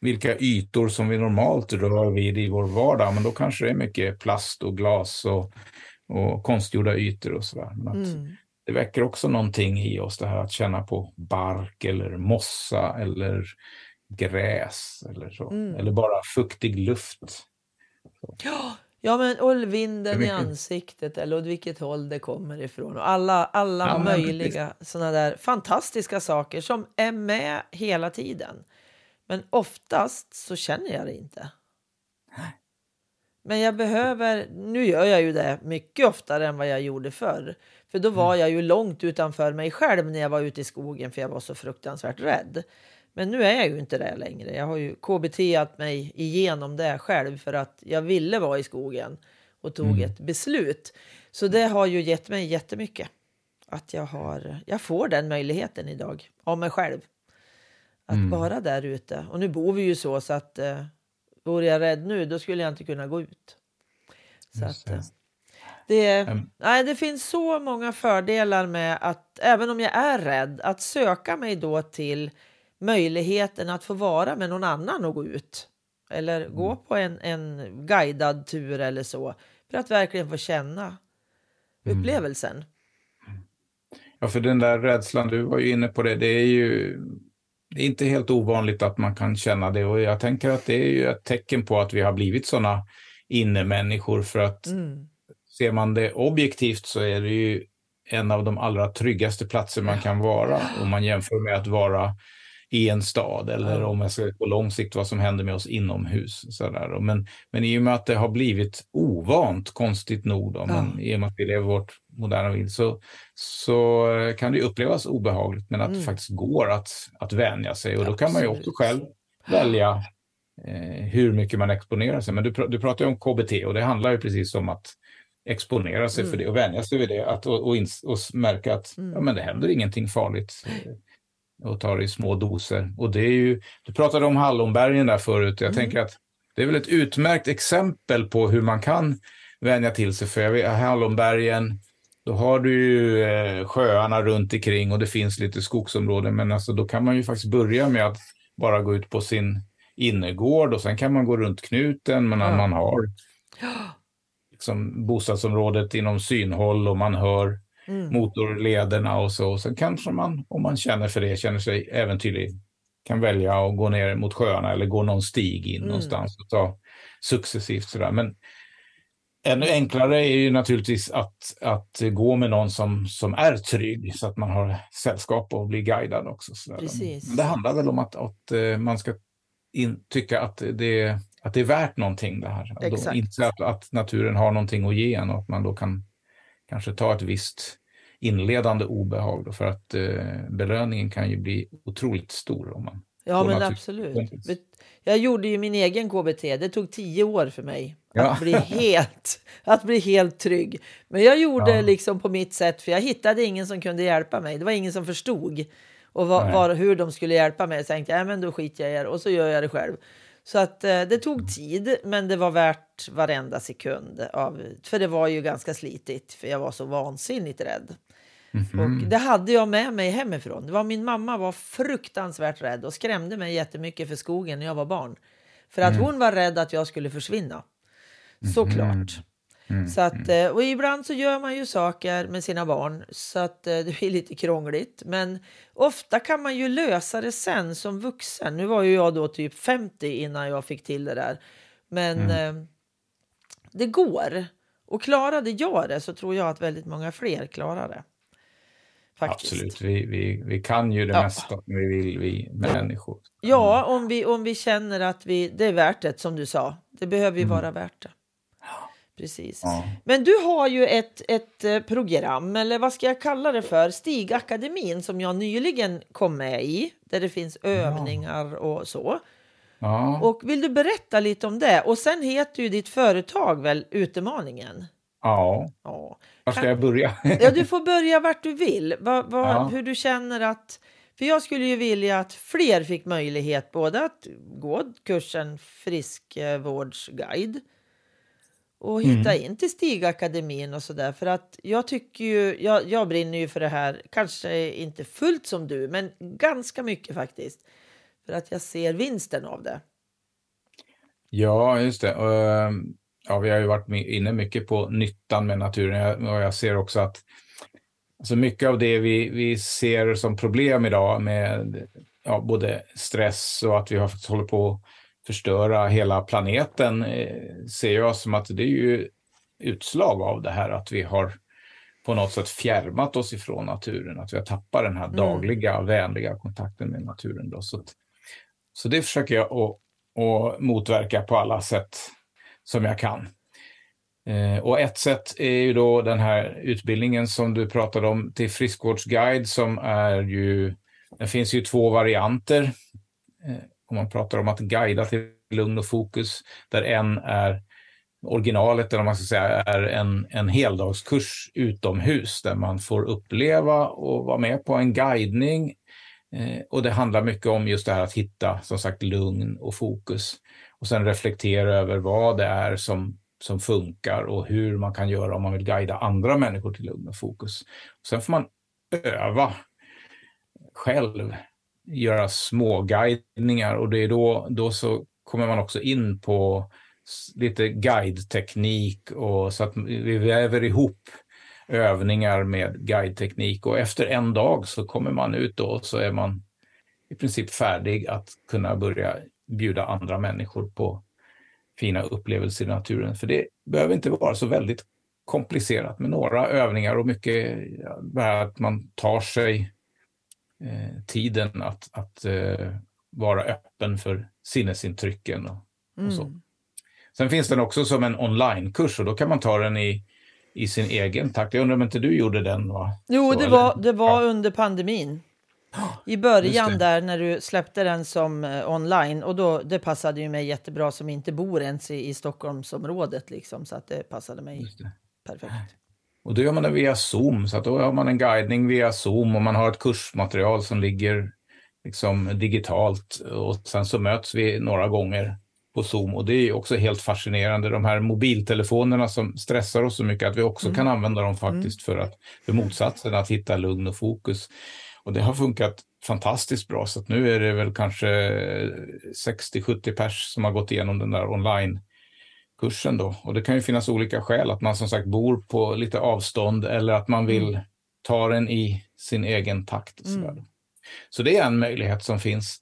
Speaker 2: vilka ytor som vi normalt rör vid i vår vardag, men då kanske det är mycket plast och glas och och konstgjorda ytor och sådär. Men mm. Det väcker också någonting i oss det här att känna på bark eller mossa eller gräs eller så. Mm. Eller bara fuktig luft.
Speaker 1: Ja, ja, men och vinden i ansiktet eller åt vilket håll det kommer ifrån. Och alla alla ja, möjliga sådana där fantastiska saker som är med hela tiden. Men oftast så känner jag det inte. Men jag behöver, nu gör jag ju det mycket oftare än vad jag gjorde förr. För då var mm. jag ju långt utanför mig själv när jag var ute i skogen för jag var så fruktansvärt rädd. Men nu är jag ju inte det längre. Jag har ju KBT mig igenom det själv för att jag ville vara i skogen och tog mm. ett beslut. Så det har ju gett mig jättemycket. Att jag, har, jag får den möjligheten idag av mig själv. Att mm. vara där ute. Och nu bor vi ju så, så att eh, Vore jag rädd nu, då skulle jag inte kunna gå ut. Så att, eh, det, mm. nej, det finns så många fördelar med att, även om jag är rädd, att söka mig då till möjligheten att få vara med någon annan och gå ut. Eller mm. gå på en, en guidad tur eller så. För att verkligen få känna mm. upplevelsen. Mm.
Speaker 2: Ja, för den där rädslan, du var ju inne på det, det är ju det är inte helt ovanligt att man kan känna det. Och jag tänker att det är ju ett tecken på att vi har blivit sådana innemänniskor. För att mm. ser man det objektivt så är det ju en av de allra tryggaste platser man kan vara. Om man jämför med att vara i en stad eller om jag ser på lång sikt vad som händer med oss inomhus. Sådär. Men, men i och med att det har blivit ovant, konstigt nog, då, men i och med att vi lever vårt moderna liv så, så kan det upplevas obehagligt men att mm. det faktiskt går att, att vänja sig och då kan man ju också själv välja eh, hur mycket man exponerar sig. Men du, du pratar ju om KBT och det handlar ju precis om att exponera sig mm. för det och vänja sig vid det att, och, och, och märka att mm. ja, men det händer ingenting farligt och tar det i små doser. Och det är ju, du pratade om hallonbergen där förut. Jag mm. tänker att det är väl ett utmärkt exempel på hur man kan vänja till sig. För jag vet, hallonbergen, då har du ju eh, sjöarna runt omkring och det finns lite skogsområden. Men alltså, då kan man ju faktiskt börja med att bara gå ut på sin innergård och sen kan man gå runt knuten, men ja. man har liksom bostadsområdet inom synhåll och man hör mm. motorlederna och så. Sen kanske man, om man känner för det, känner sig äventyrlig, kan välja att gå ner mot sjöarna eller gå någon stig in mm. någonstans och ta successivt sådär. Men ännu enklare är ju naturligtvis att, att gå med någon som, som är trygg så att man har sällskap och blir guidad också. Precis. Men det handlar väl om att, att eh, man ska in, tycka att det, att det är värt någonting det här. Exakt. Inte att, att naturen har någonting att ge en och att man då kan kanske ta ett visst inledande obehag för att eh, belöningen kan ju bli otroligt stor om man
Speaker 1: Ja, men absolut. Jag gjorde ju min egen KBT. Det tog tio år för mig ja. att, bli helt, att bli helt trygg. Men jag gjorde ja. liksom på mitt sätt, för jag hittade ingen som kunde hjälpa mig. Det var ingen som förstod och var, var hur de skulle hjälpa mig. Så tänkte jag, men då skiter jag i er och så gör jag det själv. Så att eh, det tog tid, men det var värt varenda sekund. Av, för det var ju ganska slitigt, för jag var så vansinnigt rädd. Mm -hmm. Och det hade jag med mig hemifrån. Det var min mamma var fruktansvärt rädd och skrämde mig jättemycket för skogen när jag var barn. För att mm. hon var rädd att jag skulle försvinna. Såklart. Mm. Så att, eh, och ibland så gör man ju saker med sina barn så att eh, det blir lite krångligt. Men ofta kan man ju lösa det sen som vuxen. Nu var ju jag då typ 50 innan jag fick till det där. Men mm. eh, det går. Och klarade jag det så tror jag att väldigt många fler klarar det.
Speaker 2: Faktiskt. Absolut, vi, vi, vi kan ju det ja. mesta vi vill, vi människor.
Speaker 1: Ja, om vi, om vi känner att vi, det är värt det, som du sa. Det behöver ju mm. vara värt det. Precis. Ja. Men du har ju ett, ett eh, program, eller vad ska jag kalla det för? Stigakademin som jag nyligen kom med i, där det finns övningar och så. Ja. Och vill du berätta lite om det? Och sen heter ju ditt företag väl Utemaningen?
Speaker 2: Ja. ja. Var ska jag börja?
Speaker 1: ja, du får börja vart du vill. Va, va, ja. Hur du känner att... För jag skulle ju vilja att fler fick möjlighet både att gå kursen friskvårdsguide och hitta mm. in till Stigakademin och så där. För att jag tycker ju, jag, jag brinner ju för det här, kanske inte fullt som du, men ganska mycket faktiskt. För att jag ser vinsten av det.
Speaker 2: Ja, just det. Uh, ja, vi har ju varit inne mycket på nyttan med naturen och jag ser också att alltså mycket av det vi, vi ser som problem idag med ja, både stress och att vi har håller på förstöra hela planeten eh, ser jag som att det är ju utslag av det här att vi har på något sätt fjärmat oss ifrån naturen, att vi har tappat den här mm. dagliga vänliga kontakten med naturen. Då. Så, så det försöker jag att, att motverka på alla sätt som jag kan. Eh, och ett sätt är ju då den här utbildningen som du pratade om till friskvårdsguide som är ju, det finns ju två varianter. Om man pratar om att guida till lugn och fokus, där en är originalet, eller man ska säga, är en, en heldagskurs utomhus där man får uppleva och vara med på en guidning. Eh, och det handlar mycket om just det här att hitta, som sagt, lugn och fokus och sen reflektera över vad det är som, som funkar och hur man kan göra om man vill guida andra människor till lugn och fokus. Och sen får man öva själv, göra små guidningar och det är då, då så kommer man också in på lite guideteknik och så att vi väver ihop övningar med guideteknik och efter en dag så kommer man ut då så är man i princip färdig att kunna börja bjuda andra människor på fina upplevelser i naturen. För det behöver inte vara så väldigt komplicerat med några övningar och mycket ja, att man tar sig tiden att, att eh, vara öppen för sinnesintrycken och, mm. och, så. Mm. Sen finns den också som en onlinekurs och då kan man ta den i, i sin egen takt. Jag undrar om inte du gjorde den? Va?
Speaker 1: Jo, så, det, var, det var ja. under pandemin. I början där när du släppte den som eh, online och då det passade ju mig jättebra som inte bor ens i, i Stockholmsområdet liksom så att det passade mig perfekt.
Speaker 2: Och då gör man det via Zoom så att då har man en guidning via Zoom och man har ett kursmaterial som ligger liksom digitalt och sen så möts vi några gånger på Zoom och det är också helt fascinerande. De här mobiltelefonerna som stressar oss så mycket att vi också mm. kan använda dem faktiskt mm. för att för motsatsen att hitta lugn och fokus. Och det har funkat fantastiskt bra. Så nu är det väl kanske 60-70 pers som har gått igenom den där online-kursen då. Och det kan ju finnas olika skäl, att man som sagt bor på lite avstånd eller att man vill mm. ta den i sin egen takt. Och så, mm. så det är en möjlighet som finns.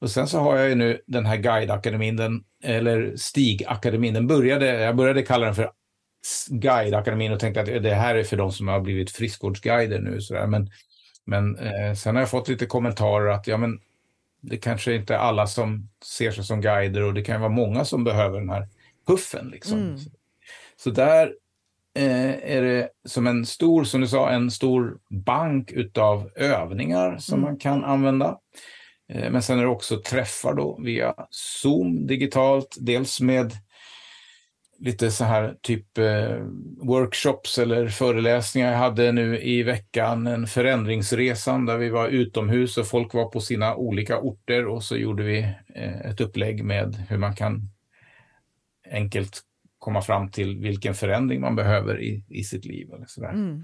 Speaker 2: Och sen så har jag ju nu den här guideakademin, den, eller Stigakademin. Den började, jag började kalla den för Guideakademin och tänkte att det här är för de som har blivit friskvårdsguider nu. Så där. Men, men eh, sen har jag fått lite kommentarer att ja, men det kanske inte är alla som ser sig som guider och det kan vara många som behöver den här puffen. Liksom. Mm. Så där eh, är det som en stor, som du sa, en stor bank utav övningar som mm. man kan använda. Eh, men sen är det också träffar då via Zoom digitalt, dels med lite så här typ eh, workshops eller föreläsningar. Jag hade nu i veckan en förändringsresan där vi var utomhus och folk var på sina olika orter och så gjorde vi eh, ett upplägg med hur man kan enkelt komma fram till vilken förändring man behöver i, i sitt liv. Eller så mm.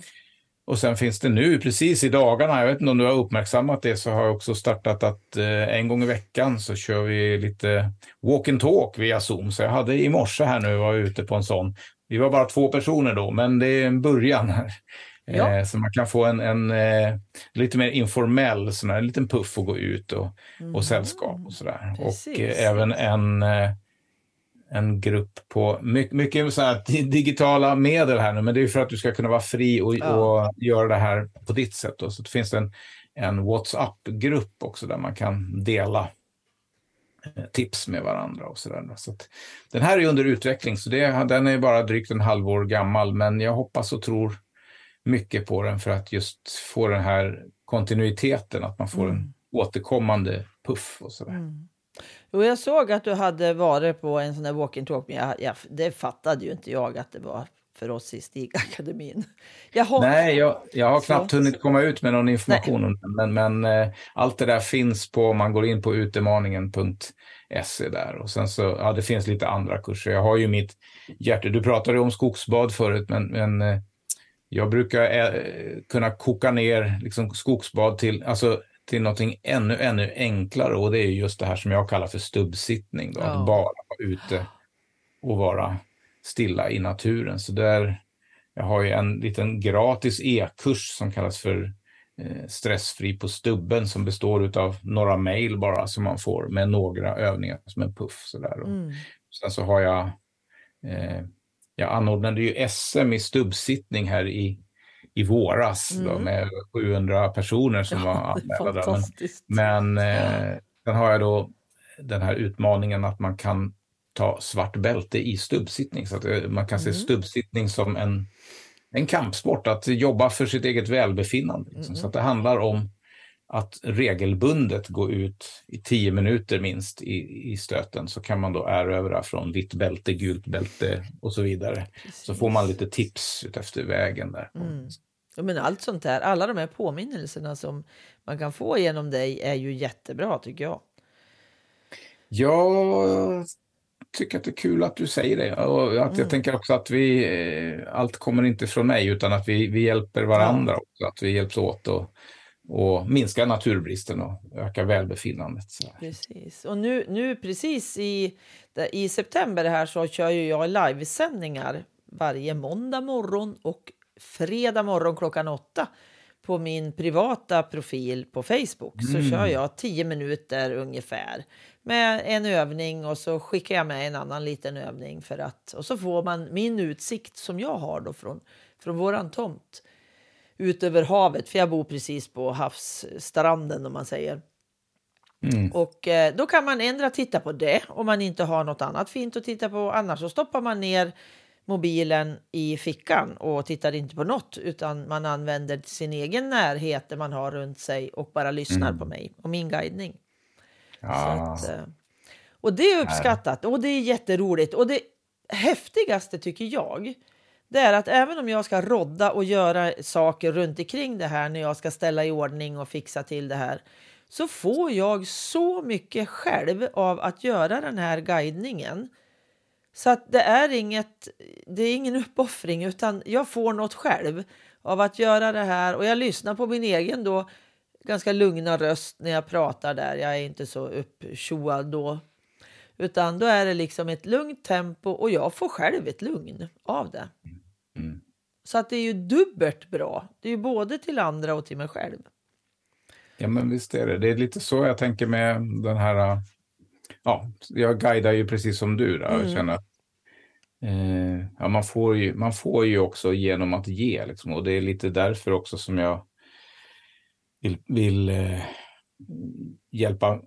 Speaker 2: Och sen finns det nu, precis i dagarna, jag vet inte om du har uppmärksammat det, så har jag också startat att eh, en gång i veckan så kör vi lite walk and talk via Zoom. Så jag hade i morse här nu, var ute på en sån. Vi var bara två personer då, men det är en början här. Ja. Eh, så man kan få en, en eh, lite mer informell, sån här, en liten puff och gå ut och, mm. och sällskap och sådär. Och eh, även en eh, en grupp på mycket, mycket så digitala medel här nu, men det är för att du ska kunna vara fri och, ja. och göra det här på ditt sätt. Då. Så det finns en, en WhatsApp-grupp också där man kan dela eh, tips med varandra och så där. Så den här är under utveckling, så det, den är bara drygt en halvår gammal, men jag hoppas och tror mycket på den för att just få den här kontinuiteten, att man får mm. en återkommande puff och sådär. Mm.
Speaker 1: Jo, jag såg att du hade varit på en sån där walk talk, men jag, jag, det fattade ju inte jag att det var för oss i Stigakademin.
Speaker 2: Har... Nej, jag, jag har knappt hunnit komma ut med någon information om det, men, men eh, allt det där finns på, man går in på utemaningen.se där och sen så, ja det finns lite andra kurser. Jag har ju mitt hjärta, du pratade om skogsbad förut, men, men eh, jag brukar eh, kunna koka ner liksom, skogsbad till, alltså till någonting ännu, ännu enklare och det är just det här som jag kallar för stubbsittning. Då, ja. Att bara vara ute och vara stilla i naturen. Så där, jag har ju en liten gratis e-kurs som kallas för eh, Stressfri på stubben som består av några mejl bara som man får med några övningar som en puff. Sådär. Mm. Sen så har jag, eh, jag anordnade ju SM i stubbsittning här i i våras mm. då, med 700 personer som ja, var anmälda. Men, men eh, sen har jag då den här utmaningen att man kan ta svart bälte i stubbsittning. Så att eh, man kan se mm. stubbsittning som en, en kampsport, att jobba för sitt eget välbefinnande. Liksom. Mm. Så att det handlar om att regelbundet gå ut i tio minuter minst i, i stöten så kan man då erövra från vitt bälte, gult bälte och så vidare. Precis. Så får man lite tips efter vägen där. Mm.
Speaker 1: Ja, men allt sånt där, alla de här påminnelserna som man kan få genom dig är ju jättebra tycker jag.
Speaker 2: Jag tycker att det är kul att du säger det. Och att mm. Jag tänker också att vi, eh, allt kommer inte från mig utan att vi, vi hjälper varandra ja. också. Att vi hjälps åt och, och minska naturbristen och öka välbefinnandet. Så
Speaker 1: precis. Och nu, nu precis i, i september här så kör jag livesändningar varje måndag morgon och fredag morgon klockan åtta på min privata profil på Facebook så mm. kör jag tio minuter ungefär med en övning och så skickar jag med en annan liten övning för att och så får man min utsikt som jag har då från från våran tomt ut över havet för jag bor precis på havsstranden om man säger. Mm. Och eh, då kan man ändra titta på det om man inte har något annat fint att titta på. Annars så stoppar man ner mobilen i fickan och tittar inte på något utan man använder sin egen närhet man har runt sig och bara lyssnar mm. på mig och min guidning. Ja. Att, eh, och det är uppskattat och det är jätteroligt och det häftigaste tycker jag det är att även om jag ska rodda och göra saker runt omkring det här när jag ska ställa i ordning och fixa till det här så får jag så mycket själv av att göra den här guidningen så att det är inget, det är ingen uppoffring utan jag får något själv av att göra det här och jag lyssnar på min egen då ganska lugna röst när jag pratar där. Jag är inte så upptjoad då. Utan då är det liksom ett lugnt tempo och jag får själv ett lugn av det. Mm. Så att det är ju dubbelt bra. Det är ju både till andra och till mig själv.
Speaker 2: Ja, men visst är det. Det är lite så jag tänker med den här... Ja, jag guidar ju precis som du. Mm. Jag känner att eh, ja, man, får ju, man får ju också genom att ge. Liksom, och det är lite därför också som jag vill, vill eh, hjälpa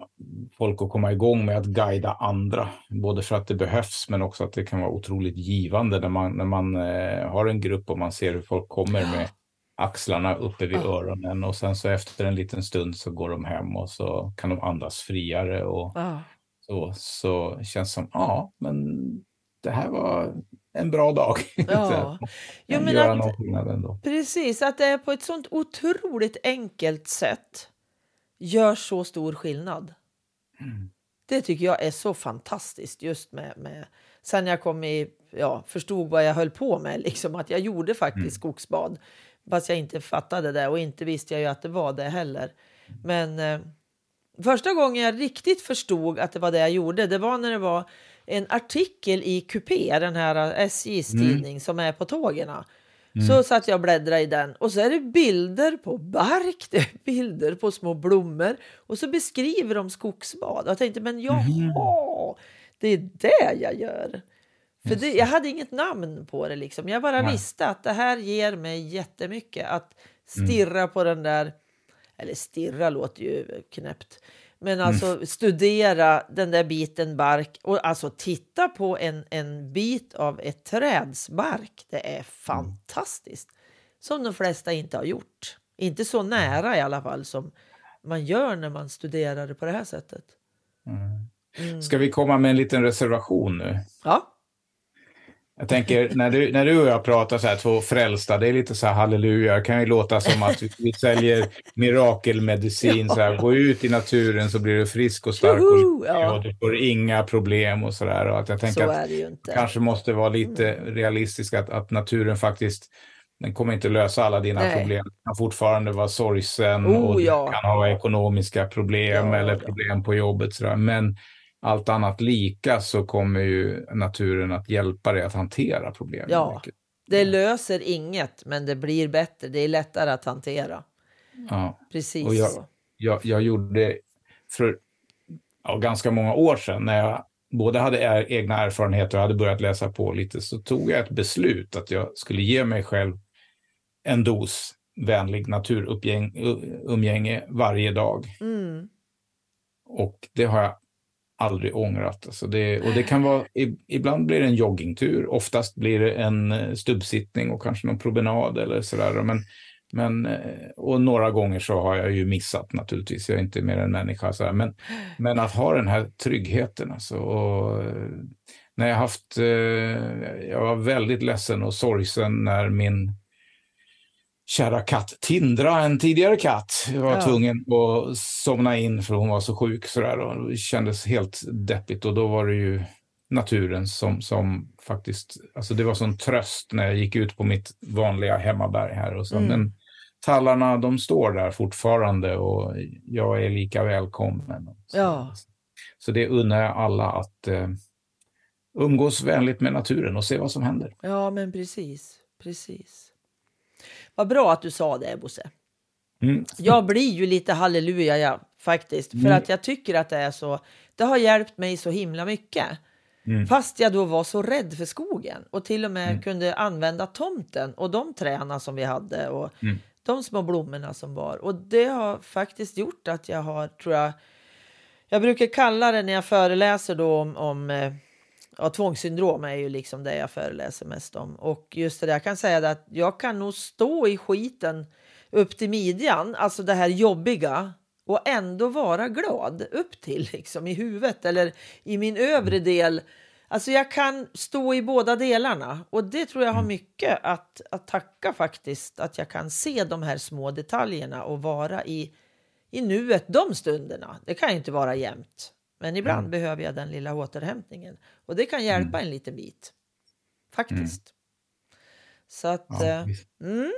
Speaker 2: folk att komma igång med att guida andra. Både för att det behövs men också att det kan vara otroligt givande när man, när man eh, har en grupp och man ser hur folk kommer med axlarna uppe vid öronen och sen så efter en liten stund så går de hem och så kan de andas friare och ja. så, så känns som, ja, men det här var en bra dag. Ja.
Speaker 1: jo, men att, Precis, att det på ett sånt otroligt enkelt sätt gör så stor skillnad. Mm. Det tycker jag är så fantastiskt just med, med sen jag kom i, ja, förstod vad jag höll på med, liksom att jag gjorde faktiskt mm. skogsbad. Fast jag inte fattade det och inte visste jag ju att det var det heller. Men eh, första gången jag riktigt förstod att det var det jag gjorde, det var när det var en artikel i Coupé, den här SJs mm. tidning som är på tågen. Mm. Så satt jag och bläddrade i den och så är det bilder på bark, det är bilder på små blommor och så beskriver de skogsbad. Jag tänkte, men jaha, mm. det är det jag gör. För det, jag hade inget namn på det. Liksom. Jag bara Nej. visste att det här ger mig jättemycket. Att stirra mm. på den där... Eller stirra låter ju knäppt. Men mm. alltså mm. studera den där biten bark och alltså titta på en, en bit av ett träds bark. Det är mm. fantastiskt. Som de flesta inte har gjort. Inte så nära i alla fall som man gör när man studerar det på det här sättet.
Speaker 2: Mm. Ska vi komma med en liten reservation nu?
Speaker 1: Ja.
Speaker 2: Jag tänker, när du, när du och jag pratar så här, två frälsta, det är lite så här halleluja. Det kan ju låta som att vi, säljer mirakelmedicin. Ja. Så här, gå ut i naturen så blir du frisk och stark och, ja. och du får inga problem och så där. Och att jag tänker så att kanske måste vara lite mm. realistisk, att, att naturen faktiskt den kommer inte lösa alla dina Nej. problem. Du kan fortfarande vara sorgsen oh, och du ja. kan ha ekonomiska problem eller problem på jobbet. Så där. Men allt annat lika så kommer ju naturen att hjälpa dig att hantera problemen.
Speaker 1: Ja, det löser inget, men det blir bättre. Det är lättare att hantera.
Speaker 2: Ja.
Speaker 1: Precis
Speaker 2: och jag. Jag, jag gjorde för ja, ganska många år sedan när jag både hade egna erfarenheter och hade börjat läsa på lite så tog jag ett beslut att jag skulle ge mig själv en dos vänlig naturumgänge varje dag.
Speaker 1: Mm.
Speaker 2: Och det har jag aldrig ångrat. Alltså det, och det kan vara, ibland blir det en joggingtur, oftast blir det en eh, stubbsittning och kanske någon promenad eller sådär. Men, men, eh, och några gånger så har jag ju missat naturligtvis, jag är inte mer än människa. Så men, men att ha den här tryggheten alltså. Och, eh, när jag haft, jag var väldigt ledsen och sorgsen när min kära katt Tindra, en tidigare katt, var ja. tvungen att somna in för hon var så sjuk sådär och det kändes helt deppigt och då var det ju naturen som, som faktiskt, alltså det var sån tröst när jag gick ut på mitt vanliga hemmaberg här och så, mm. men tallarna de står där fortfarande och jag är lika välkommen.
Speaker 1: Ja.
Speaker 2: Så det unnar jag alla att eh, umgås vänligt med naturen och se vad som händer.
Speaker 1: Ja, men precis, precis. Vad bra att du sa det, Bosse. Mm. Jag blir ju lite halleluja, ja, faktiskt. För mm. att jag tycker att det är så. Det har hjälpt mig så himla mycket. Mm. Fast jag då var så rädd för skogen och till och med mm. kunde använda tomten och de träna som vi hade och mm. de små blommorna som var. Och det har faktiskt gjort att jag har, tror jag, jag brukar kalla det när jag föreläser då om, om eh, ja, tvångssyndrom är ju liksom det jag föreläser mest om. Och just det, jag kan säga att jag kan nog stå i skiten upp till midjan, alltså det här jobbiga och ändå vara glad upp till liksom i huvudet eller i min övre del. Alltså jag kan stå i båda delarna och det tror jag har mycket att, att tacka faktiskt. Att jag kan se de här små detaljerna och vara i, i nuet de stunderna. Det kan ju inte vara jämt. Men ibland mm. behöver jag den lilla återhämtningen. Och det kan hjälpa mm. en liten bit. Faktiskt. Mm. Så att... Ja, eh, mm.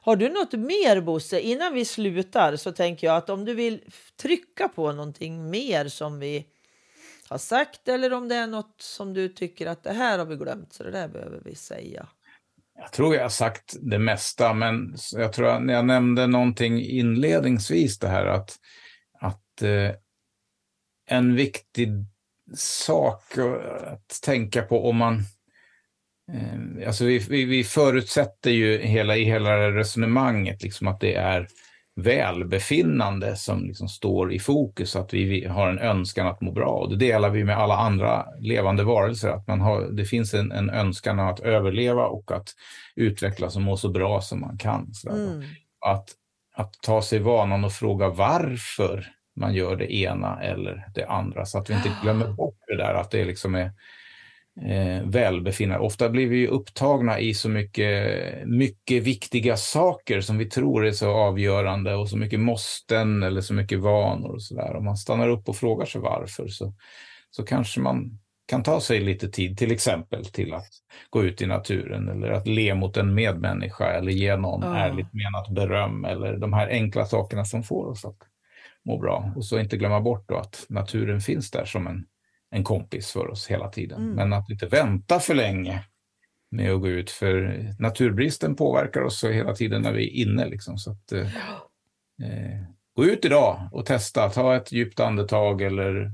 Speaker 1: Har du något mer Bosse? Innan vi slutar så tänker jag att om du vill trycka på någonting mer som vi har sagt eller om det är något som du tycker att det här har vi glömt så det där behöver vi säga.
Speaker 2: Jag tror jag har sagt det mesta, men jag tror att jag nämnde någonting inledningsvis det här att, att eh, en viktig sak att tänka på om man eh, Alltså vi, vi, vi, förutsätter ju hela, i hela resonemanget liksom att det är välbefinnande som liksom står i fokus, att vi har en önskan att må bra. Och det delar vi med alla andra levande varelser, att man har, det finns en, en önskan att överleva och att utvecklas och må så bra som man kan. Mm. Att, att ta sig vanan och fråga varför man gör det ena eller det andra, så att vi inte glömmer bort det där att det liksom är eh, välbefinnande. Ofta blir vi upptagna i så mycket, mycket viktiga saker som vi tror är så avgörande och så mycket måsten eller så mycket vanor och så där. Om man stannar upp och frågar sig varför så, så kanske man kan ta sig lite tid, till exempel till att gå ut i naturen eller att le mot en medmänniska eller ge någon ja. ärligt menat beröm eller de här enkla sakerna som får oss att må bra. Och så inte glömma bort då att naturen finns där som en en kompis för oss hela tiden. Mm. Men att inte vänta för länge med att gå ut, för naturbristen påverkar oss hela tiden när vi är inne. Liksom. Så att, eh, eh, gå ut idag och testa, ta ett djupt andetag eller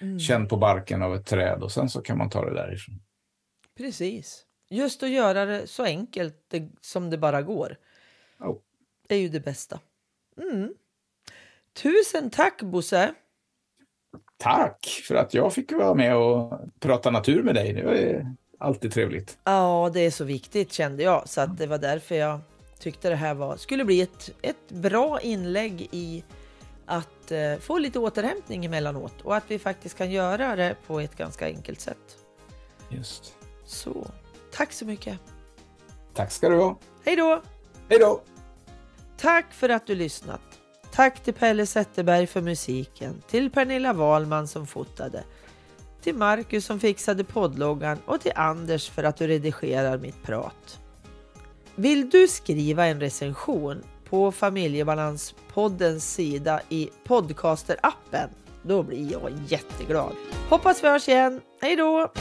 Speaker 2: mm. känn på barken av ett träd och sen så kan man ta det därifrån.
Speaker 1: Precis. Just att göra det så enkelt som det bara går. Oh. Det är ju det bästa. Mm. Tusen tack Bosse!
Speaker 2: Tack för att jag fick vara med och prata natur med dig. Det är alltid trevligt.
Speaker 1: Ja, det är så viktigt kände jag, så att det var därför jag tyckte det här var, skulle bli ett, ett bra inlägg i att eh, få lite återhämtning emellanåt och att vi faktiskt kan göra det på ett ganska enkelt sätt.
Speaker 2: Just.
Speaker 1: Så, tack så mycket.
Speaker 2: Tack ska du ha.
Speaker 1: Hej då!
Speaker 2: Hej då!
Speaker 1: Tack för att du lyssnat. Tack till Pelle Zetterberg för musiken, till Pernilla Wahlman som fotade, till Marcus som fixade poddloggan och till Anders för att du redigerar mitt prat. Vill du skriva en recension på Familjebalanspoddens sida i Podcaster-appen? Då blir jag jätteglad. Hoppas vi hörs igen. Hej då!